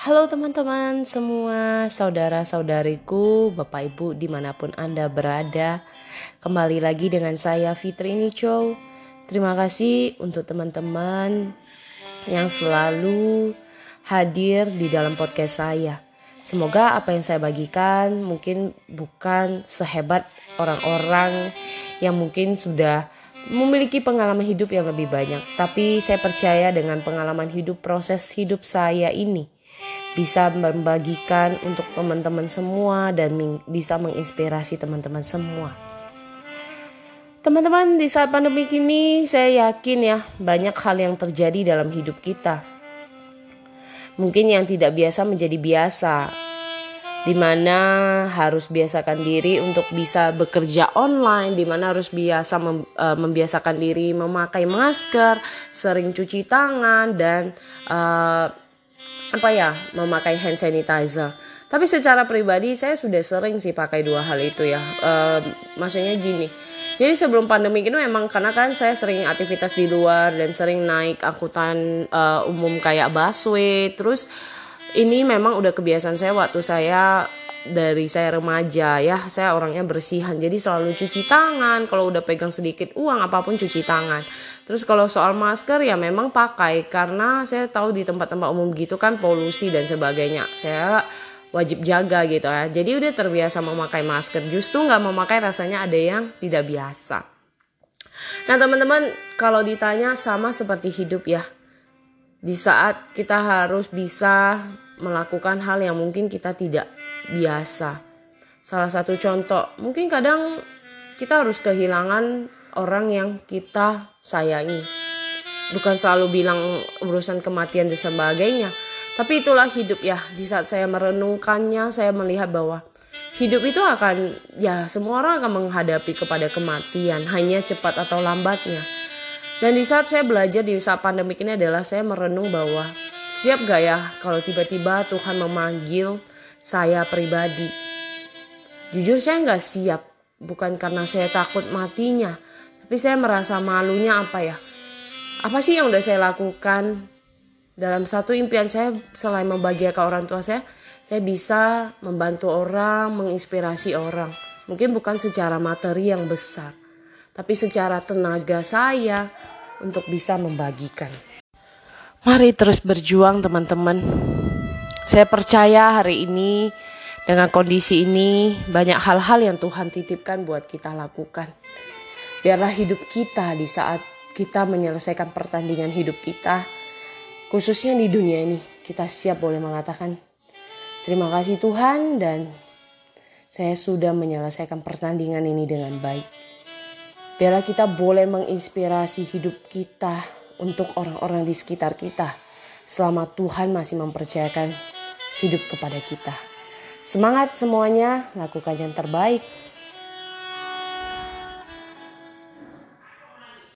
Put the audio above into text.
Halo teman-teman semua, saudara-saudariku, Bapak Ibu di mana pun Anda berada. Kembali lagi dengan saya Fitri Nico. Terima kasih untuk teman-teman yang selalu hadir di dalam podcast saya. Semoga apa yang saya bagikan mungkin bukan sehebat orang-orang yang mungkin sudah memiliki pengalaman hidup yang lebih banyak. Tapi saya percaya dengan pengalaman hidup, proses hidup saya ini bisa membagikan untuk teman-teman semua dan bisa menginspirasi teman-teman semua. Teman-teman, di saat pandemi ini saya yakin ya banyak hal yang terjadi dalam hidup kita. Mungkin yang tidak biasa menjadi biasa. Di mana harus biasakan diri untuk bisa bekerja online, di mana harus biasa mem, uh, membiasakan diri memakai masker, sering cuci tangan dan uh, apa ya memakai hand sanitizer. Tapi secara pribadi saya sudah sering sih pakai dua hal itu ya. Uh, maksudnya gini. Jadi sebelum pandemi itu memang karena kan saya sering aktivitas di luar dan sering naik angkutan uh, umum kayak busway. Terus ini memang udah kebiasaan saya waktu saya dari saya remaja ya saya orangnya bersihan. Jadi selalu cuci tangan kalau udah pegang sedikit uang apa pun cuci tangan. Terus kalau soal masker ya memang pakai karena saya tahu di tempat-tempat umum gitu kan polusi dan sebagainya. Saya wajib jaga gitu ya. Jadi udah terbiasa memakai masker. Justru nggak memakai rasanya ada yang tidak biasa. Nah teman-teman kalau ditanya sama seperti hidup ya di saat kita harus bisa melakukan hal yang mungkin kita tidak biasa. Salah satu contoh, mungkin kadang kita harus kehilangan orang yang kita sayangi. Bukan selalu bilang urusan kematian dan sebagainya, tapi itulah hidup ya. Di saat saya merenungkannya, saya melihat bahwa hidup itu akan ya semua orang akan menghadapi kepada kematian, hanya cepat atau lambatnya. Dan di saat saya belajar di saat pandemik ini adalah saya merenung bahwa Siap gak ya kalau tiba-tiba Tuhan memanggil saya pribadi? Jujur saya gak siap, bukan karena saya takut matinya, tapi saya merasa malunya apa ya? Apa sih yang udah saya lakukan? Dalam satu impian saya selain membahagiakan orang tua saya, saya bisa membantu orang, menginspirasi orang. Mungkin bukan secara materi yang besar, tapi secara tenaga saya untuk bisa membagikan. Mari terus berjuang teman-teman. Saya percaya hari ini dengan kondisi ini banyak hal-hal yang Tuhan titipkan buat kita lakukan. Biarlah hidup kita di saat kita menyelesaikan pertandingan hidup kita, khususnya di dunia ini, kita siap boleh mengatakan terima kasih Tuhan dan saya sudah menyelesaikan pertandingan ini dengan baik. Biarlah kita boleh menginspirasi hidup kita untuk orang-orang di sekitar kita selama Tuhan masih mempercayakan hidup kepada kita. Semangat semuanya, lakukan yang terbaik.